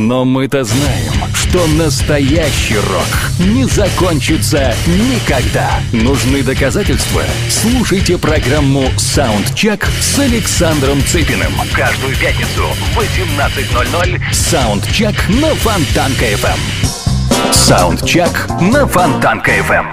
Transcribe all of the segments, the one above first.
Но мы-то знаем, что настоящий рок не закончится никогда. Нужны доказательства? Слушайте программу «Саундчек» с Александром Цыпиным. Каждую пятницу в 18.00 «Саундчек» на Фонтанка-ФМ. «Саундчек» на Фонтанка-ФМ.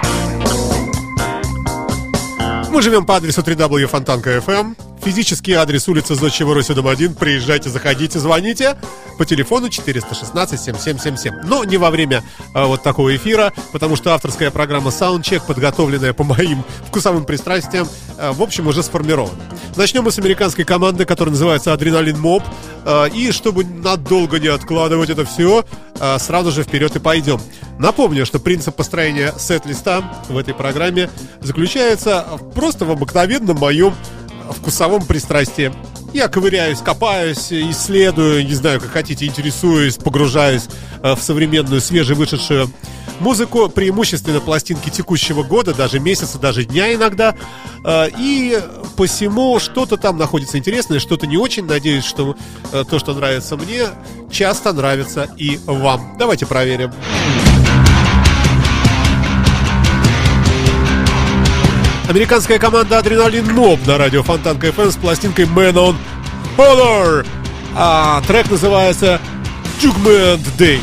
Мы живем по адресу 3W Физический адрес улица Зодчего Росси, дом 1. Приезжайте, заходите, звоните по телефону 416-7777. Но не во время а, вот такого эфира, потому что авторская программа Soundcheck, подготовленная по моим вкусовым пристрастиям, а, в общем, уже сформирована. Начнем мы с американской команды, которая называется Адреналин Моб. А, и чтобы надолго не откладывать это все, а, сразу же вперед и пойдем. Напомню, что принцип построения сет-листа в этой программе заключается просто в обыкновенном моем вкусовом пристрастии. Я ковыряюсь, копаюсь, исследую, не знаю, как хотите, интересуюсь, погружаюсь э, в современную, свежевышедшую музыку, преимущественно пластинки текущего года, даже месяца, даже дня иногда. Э, и посему что-то там находится интересное, что-то не очень. Надеюсь, что э, то, что нравится мне, часто нравится и вам. Давайте проверим. Американская команда Адреналин Моб на радио Фонтан КФМ с пластинкой Man on Honor. А трек называется Jugment Day.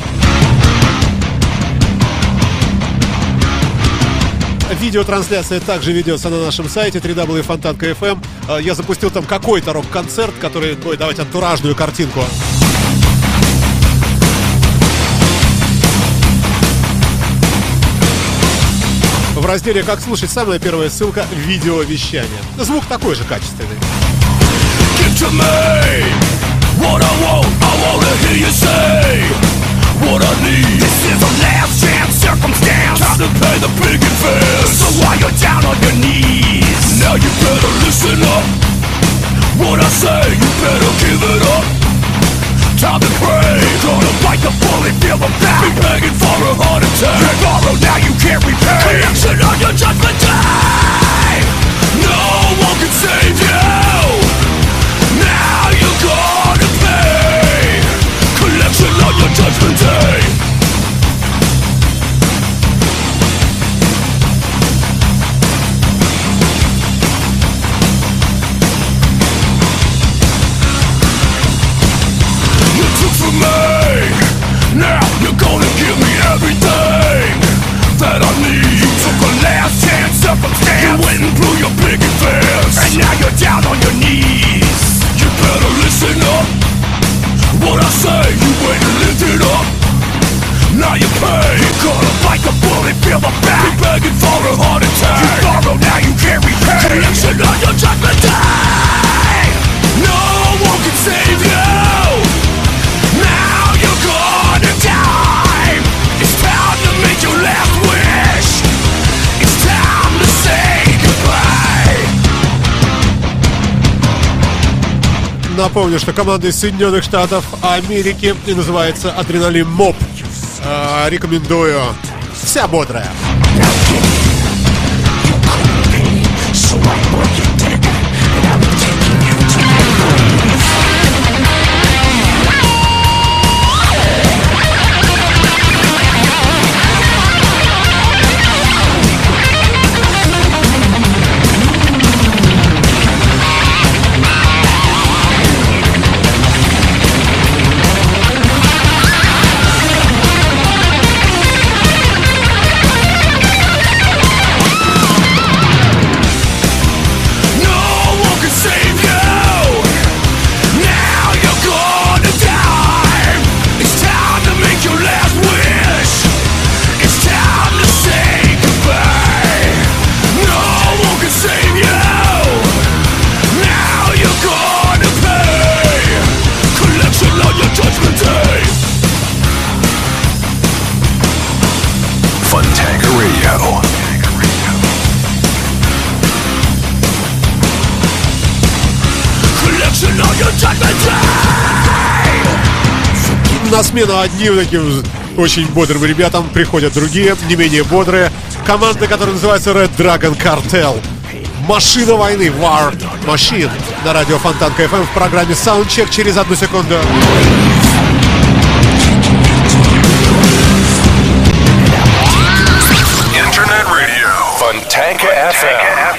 Видеотрансляция также ведется на нашем сайте www.fontanka.fm. А, я запустил там какой-то рок-концерт, который... Ой, давайте антуражную картинку. В разделе «Как слушать» самая первая ссылка – видеовещание. Звук такой же качественный. Give to me what I want. I wanna hear you say what I need. This is a last chance circumstance. Time to pay the big advance. So while you're down on your knees, now you better listen up. What I say, you better give it up. Time to pray. Gonna bite the bullet, feel the back. Be begging for a heart attack. You borrow, oh, now you can't repay. Collection on your judgment day. No one can save you. Now you're gonna pay. Collection on your judgment day. Circumstance. You went and blew your big advance. And now you're down on your knees. You better listen up. What I say, you went and lived it up. Now you pay. You're gonna bite the bullet, feel the back. Be begging for a heart attack. You borrow, Напомню, что команда из Соединенных Штатов Америки и называется Адреналин Моб. А, рекомендую. Вся бодрая. На смену одним таким очень бодрым ребятам приходят другие, не менее бодрые. Команда, которая называется Red Dragon Cartel. Машина войны, War Machine. На радио Фонтанка FM в программе Soundcheck через одну секунду. Internet radio. Fontanka FM.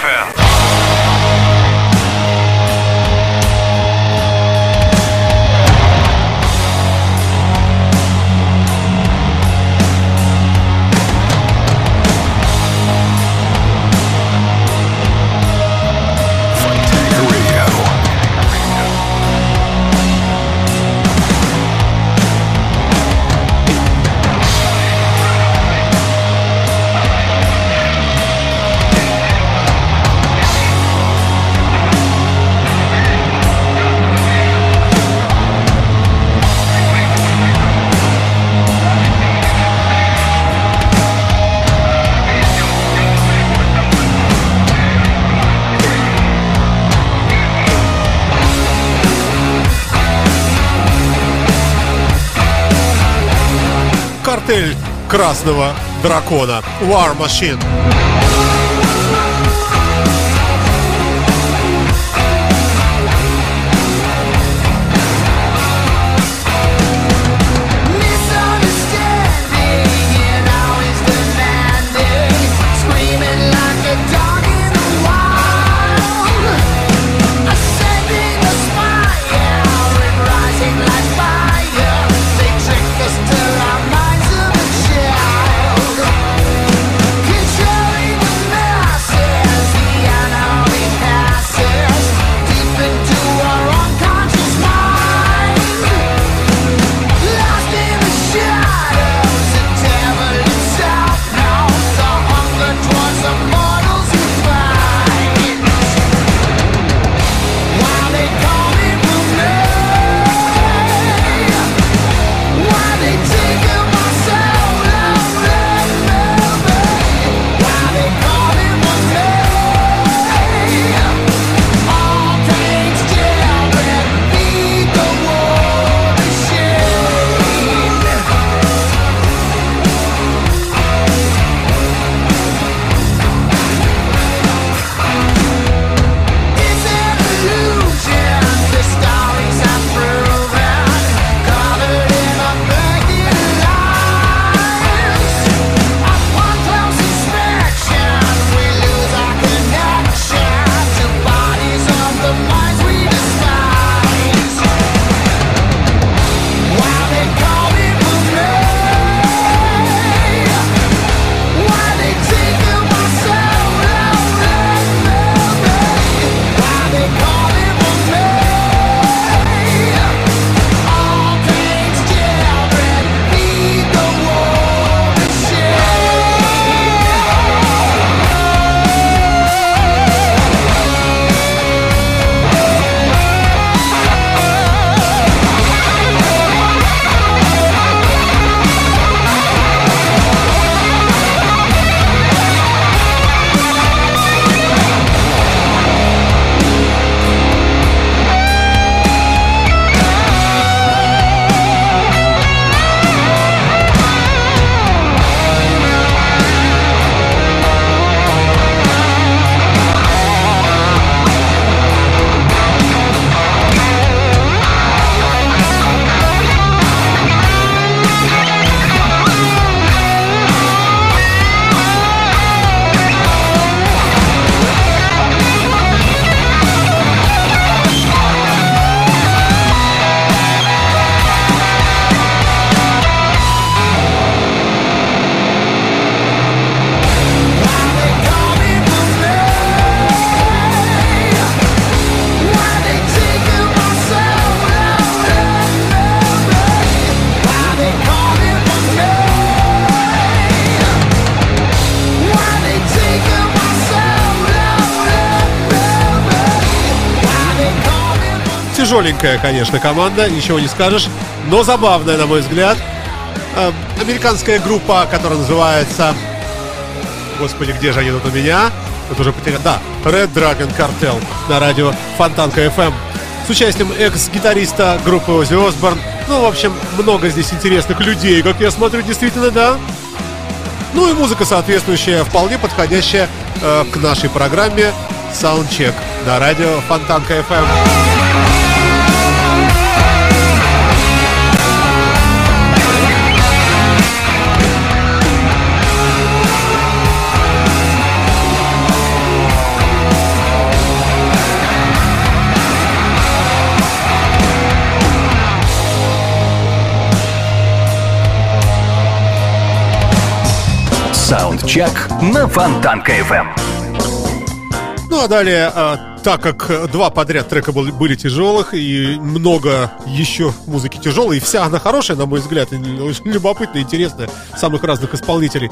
Картель Красного Дракона. War Machine. Тяжеленькая, конечно, команда, ничего не скажешь, но забавная, на мой взгляд. Э, Американская группа, которая называется... Господи, где же они тут у меня? Тут уже потерял. Да, Red Dragon Cartel на радио Фонтанка FM. с участием экс-гитариста группы Оззи Осборн. Ну, в общем, много здесь интересных людей, как я смотрю, действительно, да. Ну и музыка соответствующая, вполне подходящая э, к нашей программе Soundcheck на радио Фонтанка FM. Саундчек на Фонтанка FM. Ну а далее, а, так как два подряд трека были, тяжелых и много еще музыки тяжелой, и вся она хорошая, на мой взгляд, и очень любопытная, интересная, самых разных исполнителей.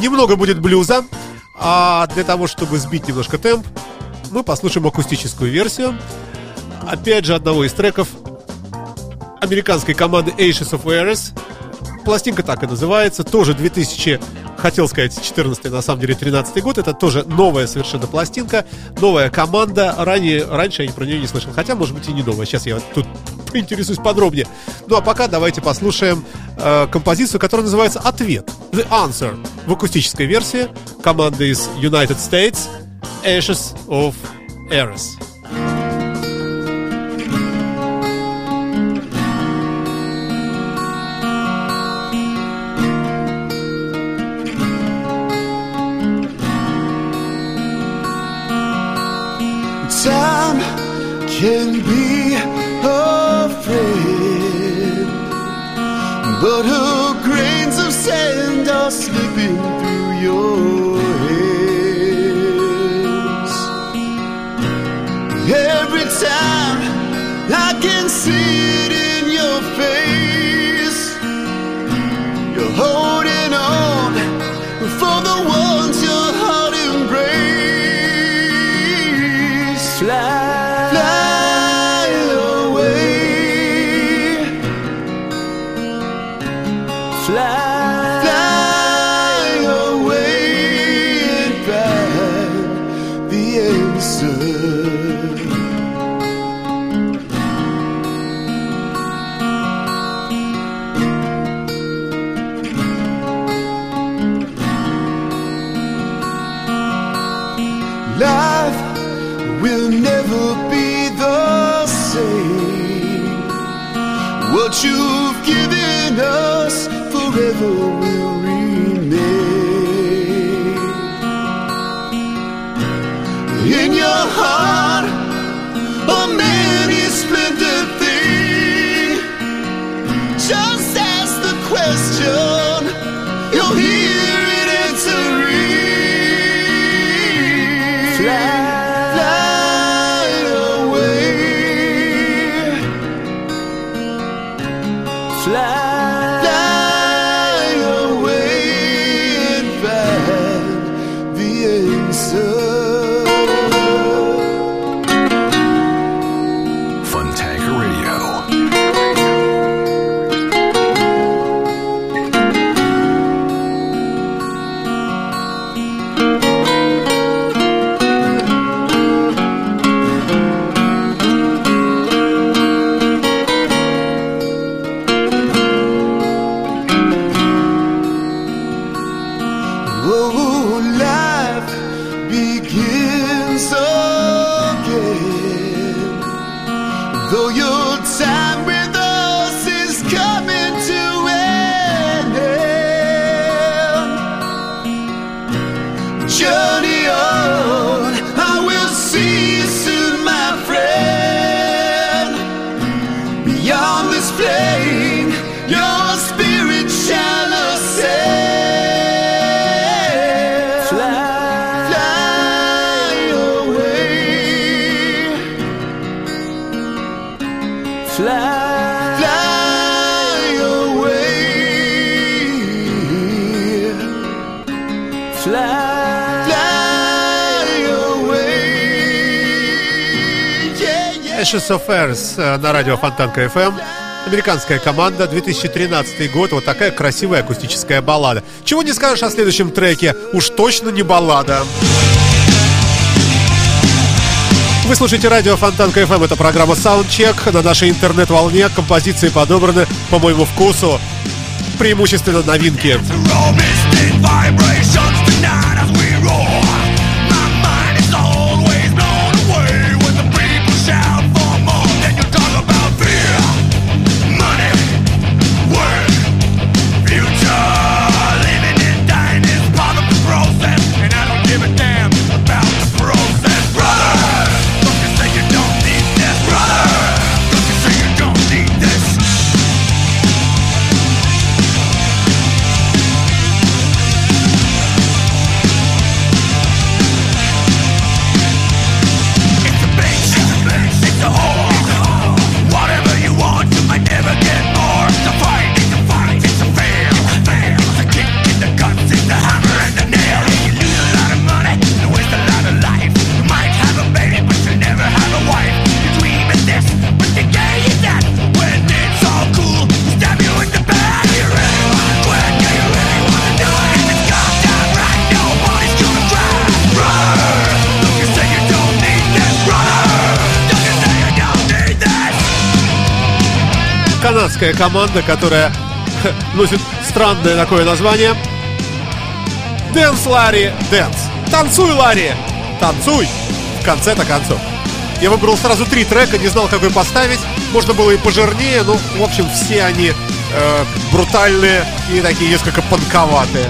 Немного будет блюза, а для того, чтобы сбить немножко темп, мы послушаем акустическую версию. Опять же, одного из треков американской команды Ashes of Eris. Пластинка так и называется, тоже 2000 хотел сказать 14 на самом деле 13 год. Это тоже новая совершенно пластинка, новая команда. Ранее, раньше я про нее не слышал. Хотя, может быть, и не новая. Сейчас я тут поинтересуюсь подробнее. Ну а пока давайте послушаем э, композицию, которая называется «Ответ». The Answer в акустической версии команды из United States Ashes of Eris. Can be a friend, but her grains of sand are slipping through your hands. Every time I can see it in your face, you're holding on for the ones Ashes of Earth э, на радио Фонтанка FM. Американская команда, 2013 год. Вот такая красивая акустическая баллада. Чего не скажешь о следующем треке? Уж точно не баллада. Вы слушаете радио Фонтанка FM. Это программа Soundcheck. На нашей интернет-волне композиции подобраны по моему вкусу. Преимущественно новинки. Канадская команда, которая носит странное такое название. Dance, Laury, dance. Танцуй, Ларри, танцуй. В конце-то концов. Я выбрал сразу три трека, не знал, какой поставить. Можно было и пожирнее, но, в общем, все они э, брутальные и такие несколько панковатые.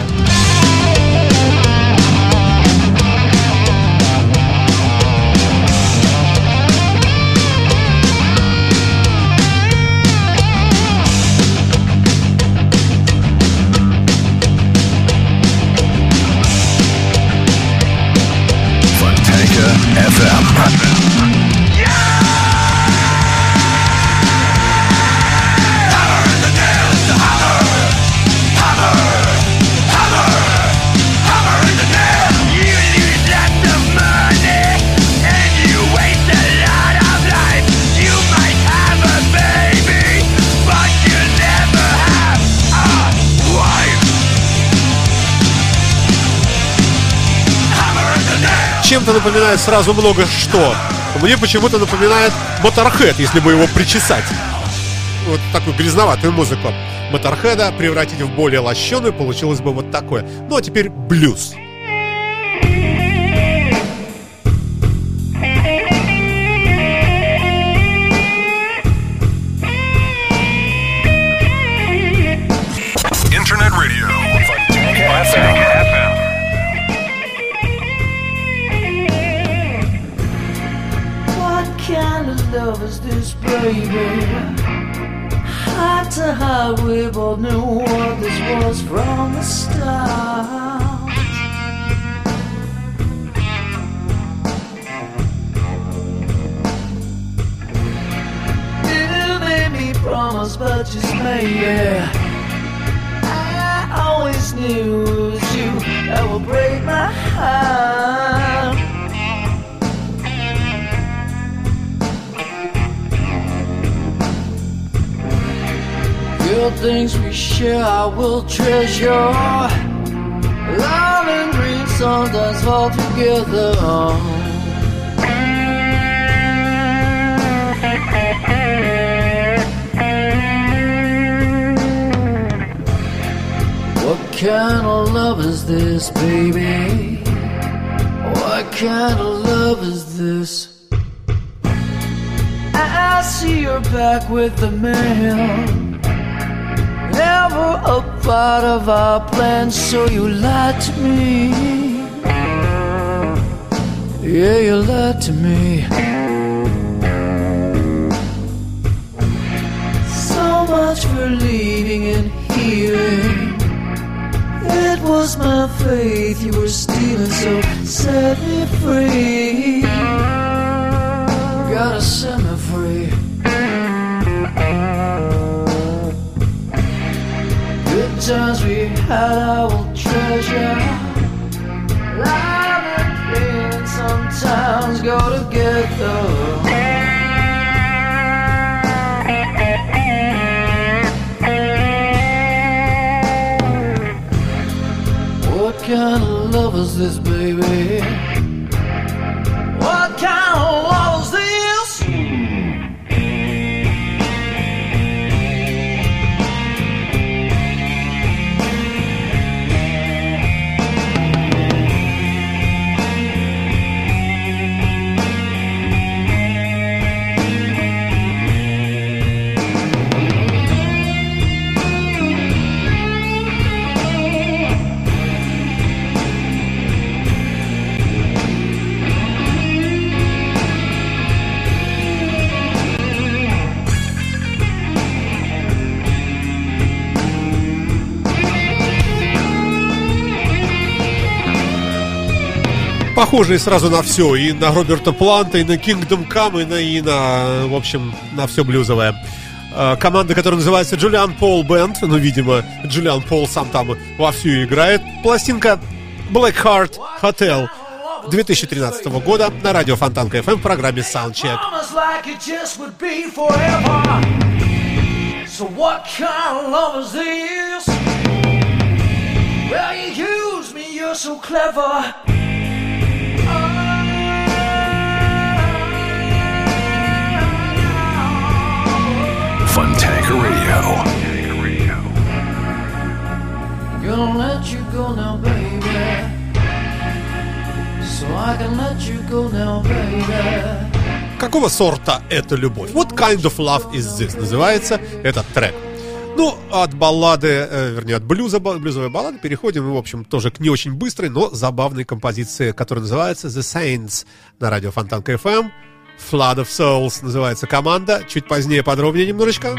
Antenne FM. Чем-то напоминает сразу много что. Мне почему-то напоминает Моторхед, если бы его причесать. Вот такую грязноватую музыку. Моторхеда превратить в более лощеную получилось бы вот такое. Ну а теперь блюз. We both knew what this was from the start. You made me promise, but just maybe. I always knew it was you that would break my heart. Good things we share, I will treasure. Love and dreams sometimes fall together. What kind of love is this, baby? What kind of love is this? I see you're back with the man never a part of our plan, so you lied to me. Yeah, you lied to me. So much for leaving and healing. It was my faith you were stealing, so set me free. Gotta set me free. Times we had, will treasure. Love and pain sometimes go together. What kind of love is this, baby? Похожие сразу на все. И на Роберта Планта, и на Kingdom Come, и на, и на в общем, на все блюзовое. Э, команда, которая называется Джулиан Пол Бенд. Ну, видимо, Джулиан Пол сам там вовсю играет. Пластинка Black Heart Hotel 2013 года на радио Фонтанка FM в программе Soundcheck. So what kind of love is this? Well, you use me, you're so clever. Radio. Gonna let you go now, baby. So I can let you go now, baby. Какого сорта это любовь? What kind of love is this? Называется этот трек. Ну, от баллады, э, вернее, от блюза, блюзовой баллады переходим, в общем, тоже к не очень быстрой, но забавной композиции, которая называется The Saints на радио Фонтанка FM. Flood of Souls называется команда. Чуть позднее подробнее немножечко.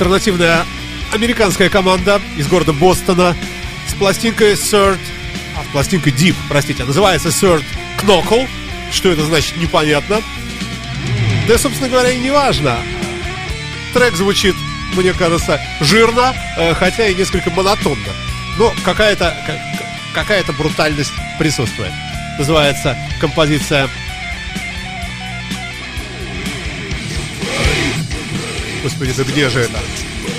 Альтернативная американская команда из города Бостона с пластинкой Third, а, пластинкой Deep, простите, называется Third Knuckle. Что это значит, непонятно. Да, собственно говоря, и не важно. Трек звучит, мне кажется, жирно, э, хотя и несколько монотонно. Но какая-то ка- какая-то брутальность присутствует. Называется композиция Господи, да где же это?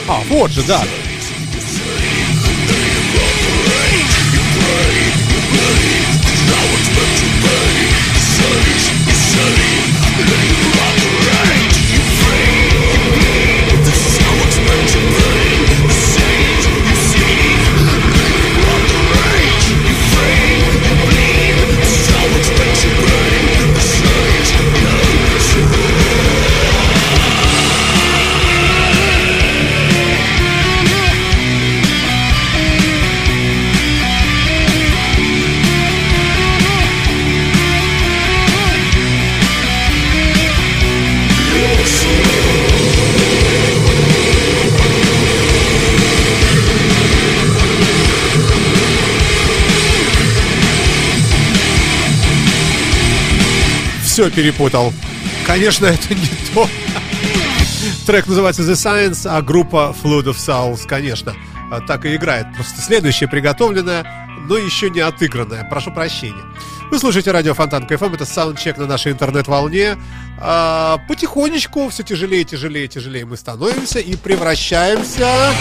А, вот же, да. Now it's meant to be Sunny's, Sunny's, Sunny Let it rock around все перепутал. Конечно, это не то. Трек называется The Science, а группа Flood of Souls, конечно, а, так и играет. Просто следующее приготовленное, но еще не отыгранное. Прошу прощения. Вы слушаете радио Фонтанка ФМ, это Саундчек на нашей интернет-волне. А, потихонечку все тяжелее, тяжелее, тяжелее мы становимся и превращаемся...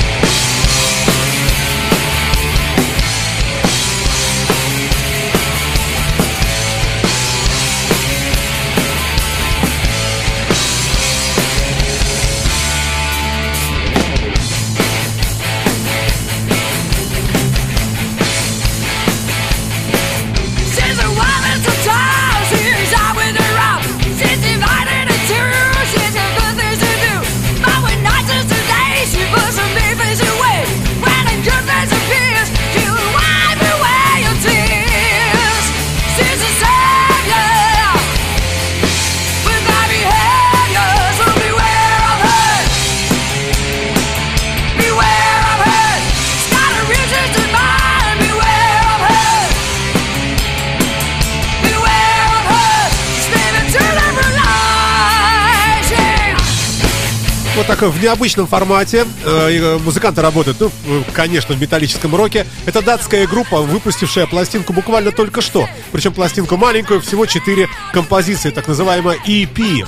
Вот так в необычном формате. Э, э, Музыканты работают, ну, конечно, в металлическом роке. Это датская группа, выпустившая пластинку буквально только что. Причем пластинку маленькую, всего 4 композиции, так называемая EP.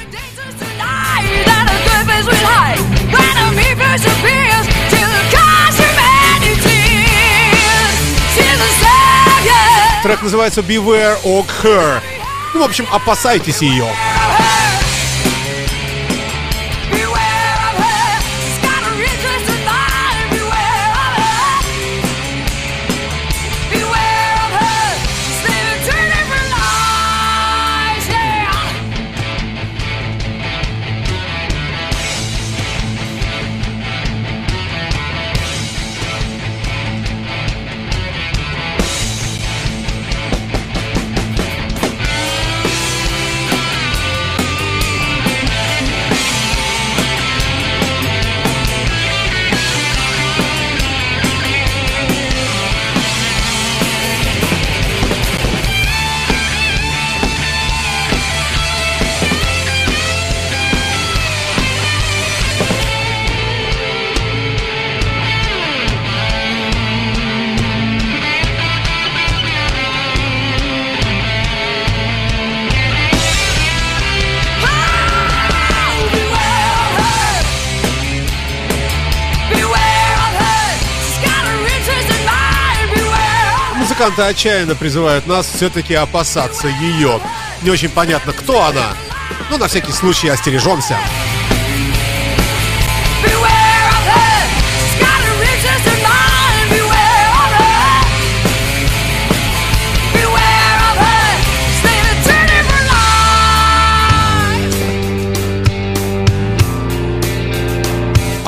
Трек называется Beware of Her. Ну, в общем, опасайтесь ее. Музыканты отчаянно призывают нас все-таки опасаться ее. Не очень понятно, кто она. Но на всякий случай остережемся.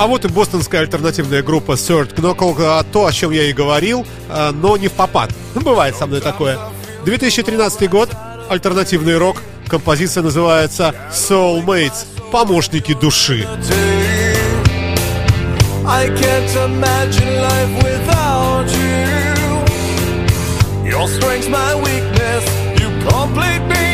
А вот и бостонская альтернативная группа Third Knuckle, а, то, о чем я и говорил, а, но не в попад. Бывает со мной такое. 2013 год, альтернативный рок, композиция называется Soulmates, помощники души. I can't imagine life without you. Your strength's my weakness. You complete me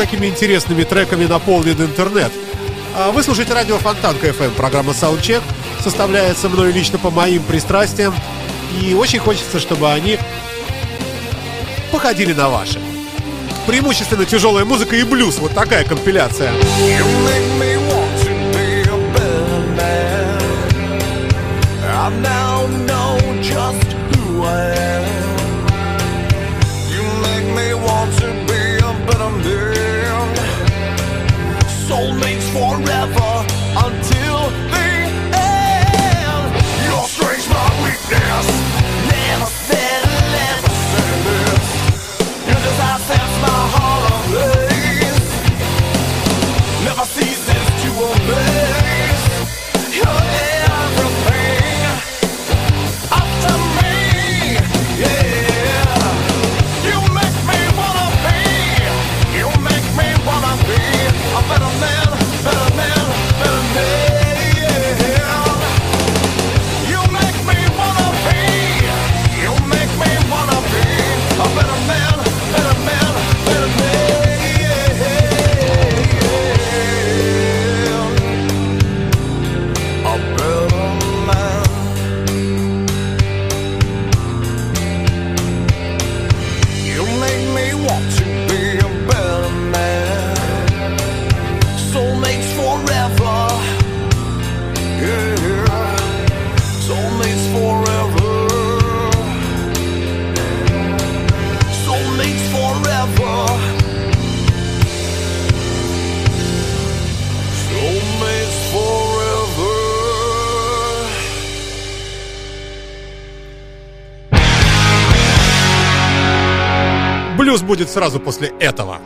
такими интересными треками наполнен интернет. А Вы слушаете радио Фонтан КФМ. Программа Soundcheck составляется мной лично по моим пристрастиям. И очень хочется, чтобы они походили на ваши. Преимущественно тяжелая музыка и блюз. Вот такая компиляция. Now know just who I am. Блюз будет сразу после этого.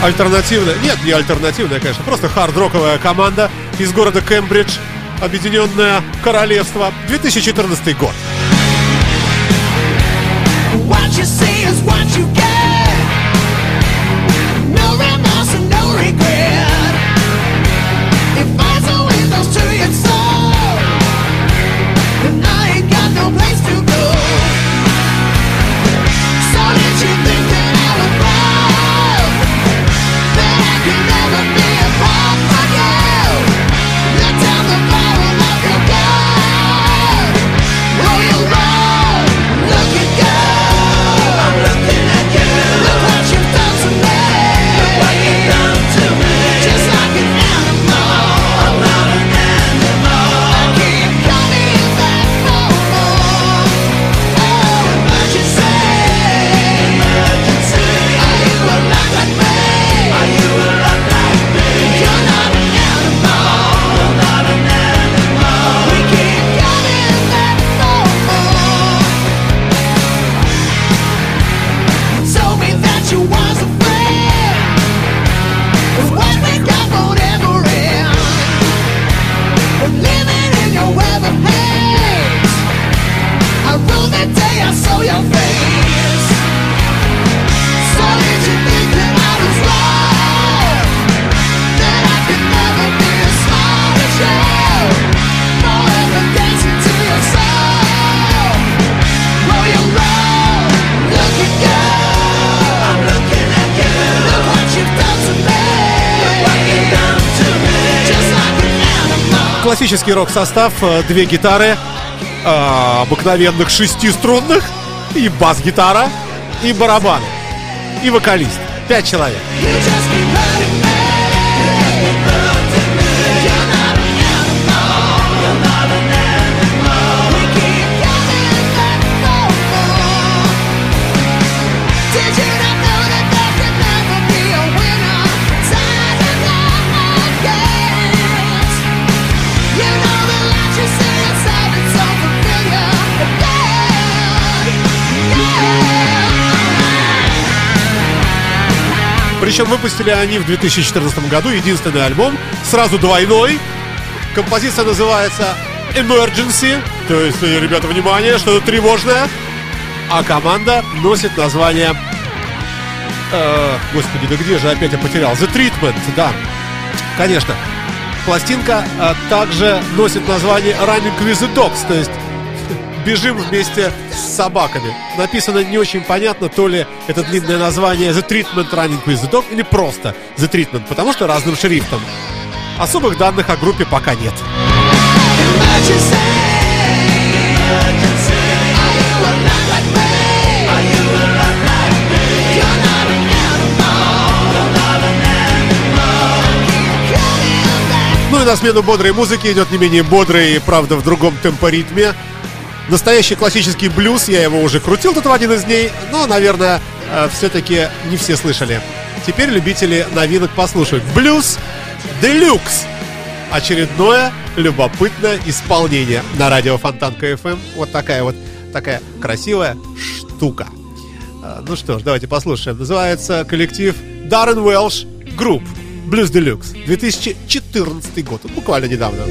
Альтернативная, нет, не альтернативная, конечно, просто хард-роковая команда из города Кембридж, Объединенное Королевство, 2014 год. What you see is what you get. Living in your web of haze. I ruled the day I saw your face. So did you think that I was wrong? Классический рок-состав, э, две гитары, э, обыкновенных шестиструнных, и бас-гитара, и барабаны, и вокалист. Пять человек. Причем выпустили они в 2014 году единственный альбом, сразу двойной. Композиция называется Emergency, то есть, э, ребята, внимание, что-то тревожное. А команда носит название... э, господи, да где же опять я потерял? The Treatment, да. Конечно. пластинка а, также носит название Running with the Dogs, то есть бежим вместе с собаками. Написано не очень понятно, то ли это длинное название The Treatment Running with the Dog или просто The Treatment, потому что разным шрифтом. Особых данных о группе пока нет. Ну и на смену бодрой музыки идет не менее бодрый, правда, в другом темпоритме. Настоящий классический блюз, я его уже крутил тут в один из дней, но, наверное, все-таки не все слышали. Теперь любители новинок послушают. Блюз Делюкс. Очередное любопытное исполнение на радио Фонтанка FM. Вот такая вот такая красивая штука. А, Ну что ж, давайте послушаем. Называется коллектив Darren Welsh Group Blues Deluxe 2014 год. Буквально недавно.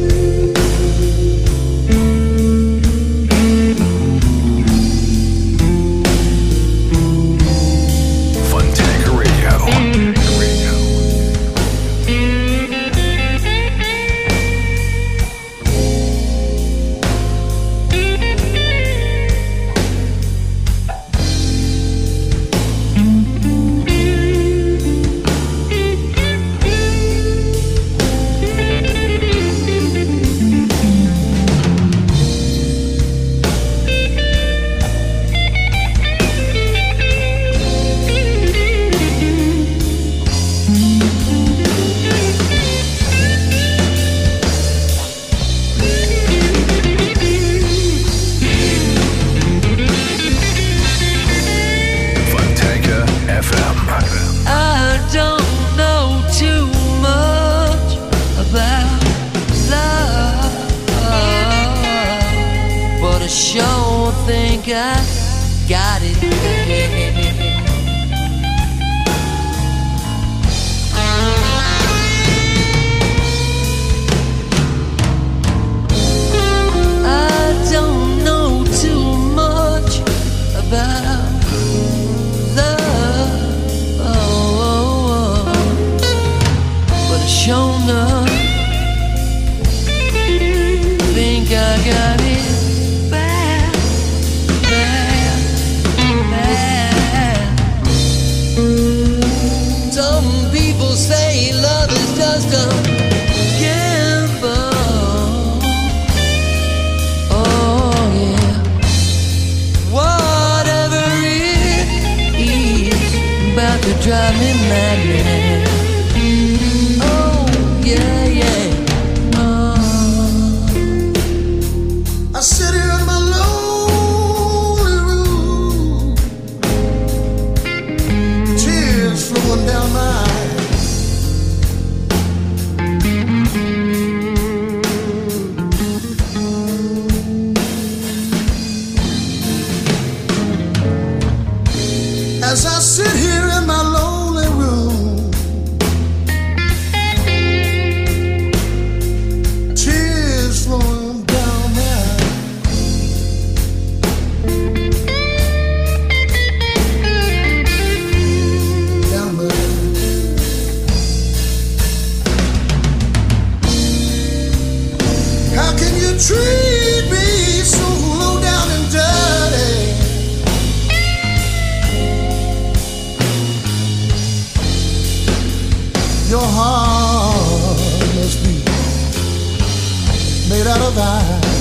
Made out of ice.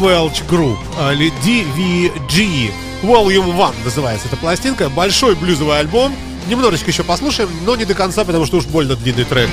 Welch Group, а, или DVG. Volume 1 называется эта пластинка. Большой блюзовый альбом. Немножечко еще послушаем, но не до конца, потому что уж больно длинный трек.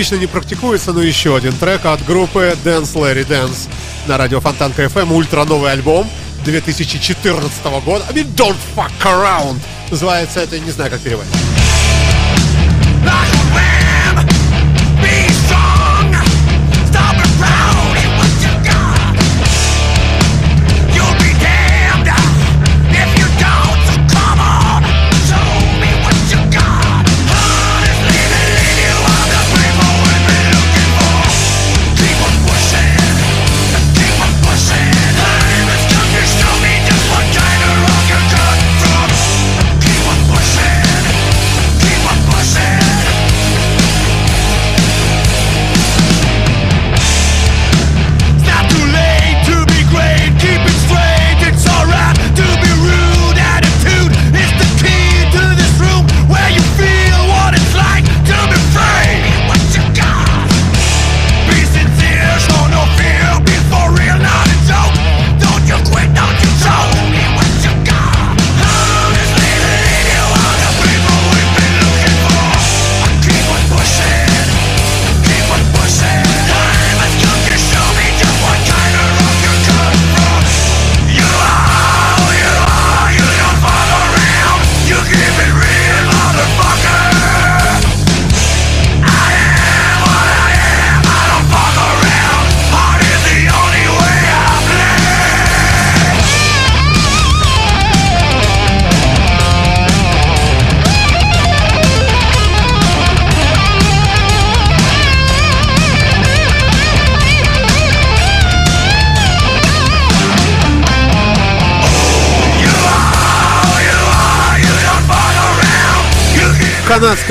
Обычно не практикуется, но еще один трек от группы Dance Larry Dance на радио Фонтанка FM. Ультра новый альбом 2014 года. I mean, don't fuck around. Называется это, не знаю, как переводить.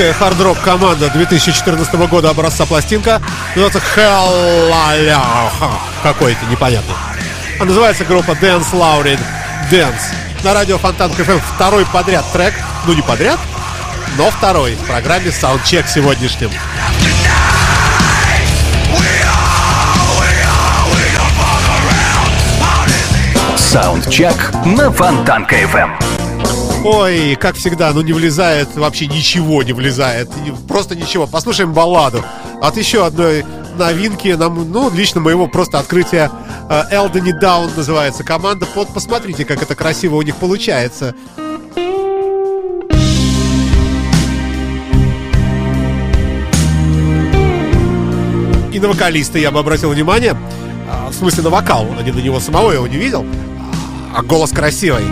Канадская хард-рок команда 2014 года образца пластинка. Называется Hell Какой-то непонятный. А называется группа Dance Laury Dance. На радио Фонтанка ФМ второй подряд трек. Ну не подряд, но второй в программе Soundcheck сегодняшнем. Саундчек на Фонтанка FM. Ой, как всегда, ну не влезает, вообще ничего не влезает. Просто ничего. Послушаем балладу от еще одной новинки, нам, ну, лично моего просто открытия Elden Down называется команда. Вот посмотрите, как это красиво у них получается. И на вокалиста я бы обратил внимание. А, в смысле, на вокал, а не на него самого, я его не видел. А голос красивый.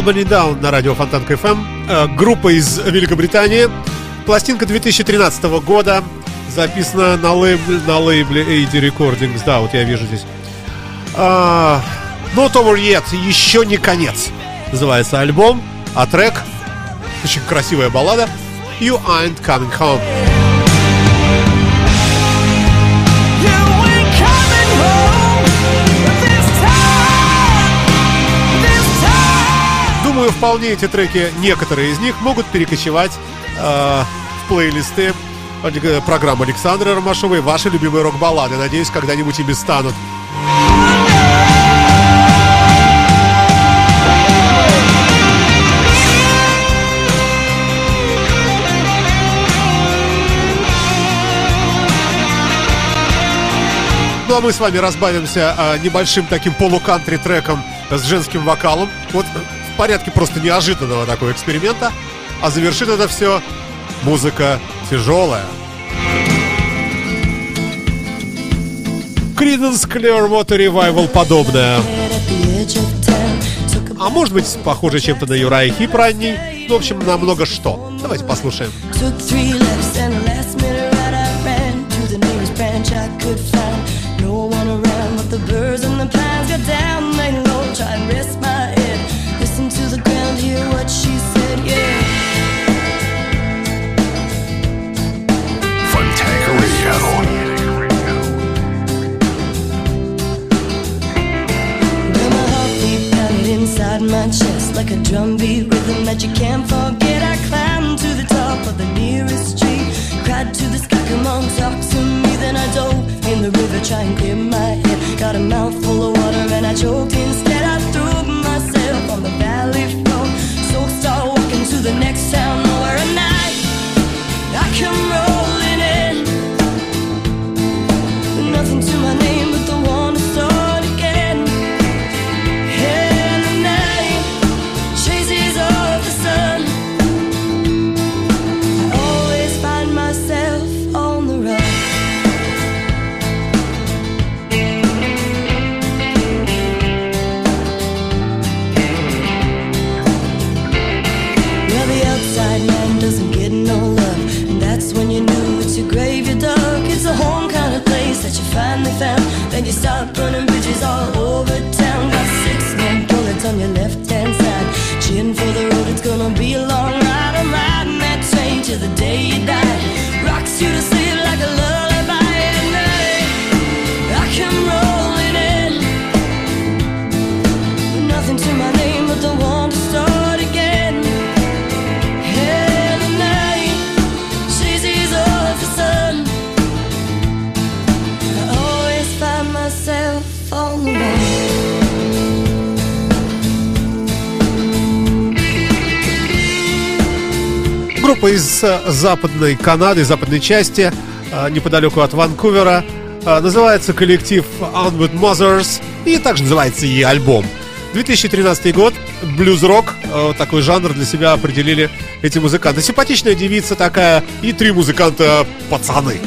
Albany Down на радио Фонтан КФМ. Группа из Великобритании. Пластинка 2013 года. Записана на лейбле, на лейбле AD Recordings. Да, вот я вижу здесь. А, Not Over Yet. Еще не конец. Называется альбом. А трек. Очень красивая баллада. You Ain't Coming Home. Вполне эти треки, некоторые из них, могут перекочевать э, в плейлисты э, программы Александра Ромашовой «Ваши любимые рок-баллады». Надеюсь, когда-нибудь ими станут. Ну а мы с вами разбавимся а, небольшим таким полукантри треком с женским вокалом. Вот порядке просто неожиданного такого эксперимента. А завершит это все музыка тяжелая. Creedence Clearwater Revival подобная. А может быть, похоже чем-то на Юрай Хип ранний. Ну, в общем, на много что. Давайте послушаем. To birds and the pines got down, lay low, try and rest my chest like a drumbeat rhythm that you can't forget. I climbed to the top of the nearest tree, cried to the sky, come on, talk to me. Then I dove in the river, try and clear my head. Got a mouthful of water and I choked instead. I threw myself on the valley floor, so start walking to the next town over a night. I come rolling Группа из э, западной Канады, западной части, э, неподалеку от Ванкувера. Э, Называется коллектив Onward Mothers и также называется и альбом. 2013 год, блюз-рок, такой жанр для себя определили эти музыканты. Симпатичная девица такая и три музыканта пацаны.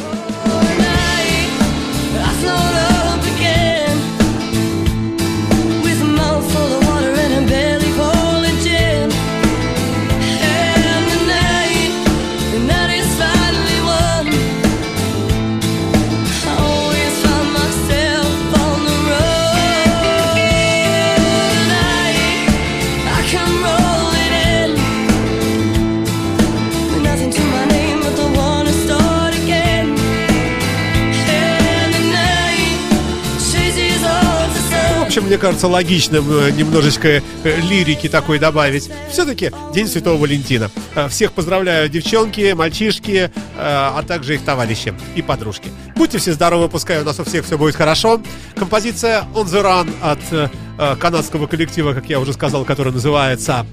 Мне кажется логичным э, немножечко э, лирики такой добавить. Все-таки День Святого Валентина. Э, Всех поздравляю, девчонки, мальчишки, а также их товарищи и подружки. Будьте все здоровы, пускай у нас у всех все будет хорошо. Композиция On the Run от канадского коллектива, как я уже сказал, который называется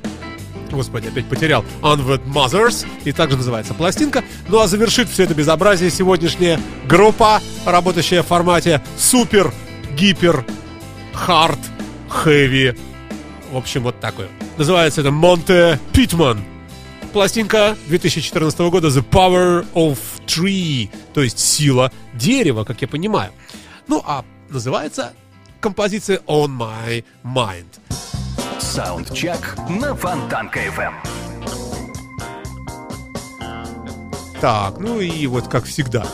Господи, опять потерял. Onward Mothers. И также называется пластинка. Ну а завершит все это безобразие сегодняшняя группа, работающая в формате супер, гипер, хард, хэви. В общем, вот такой. Называется это Монте Питман. Пластинка 2014 года The Power of Tree, то есть сила дерева, как я понимаю. Ну а называется композиция On My Mind. Саундчек на Фонтанка FM. Так, ну и вот как всегда.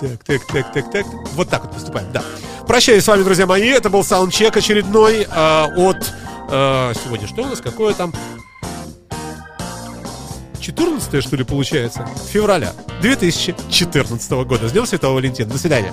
Так, так, так, так, так. Вот так вот поступаем, да. Прощаюсь с вами, друзья мои. Это был саундчек очередной э, от... э, сегодня что у нас? Какое там? 14 что ли, получается? Февраля 2014 года. С Днем Святого Валентина. До свидания.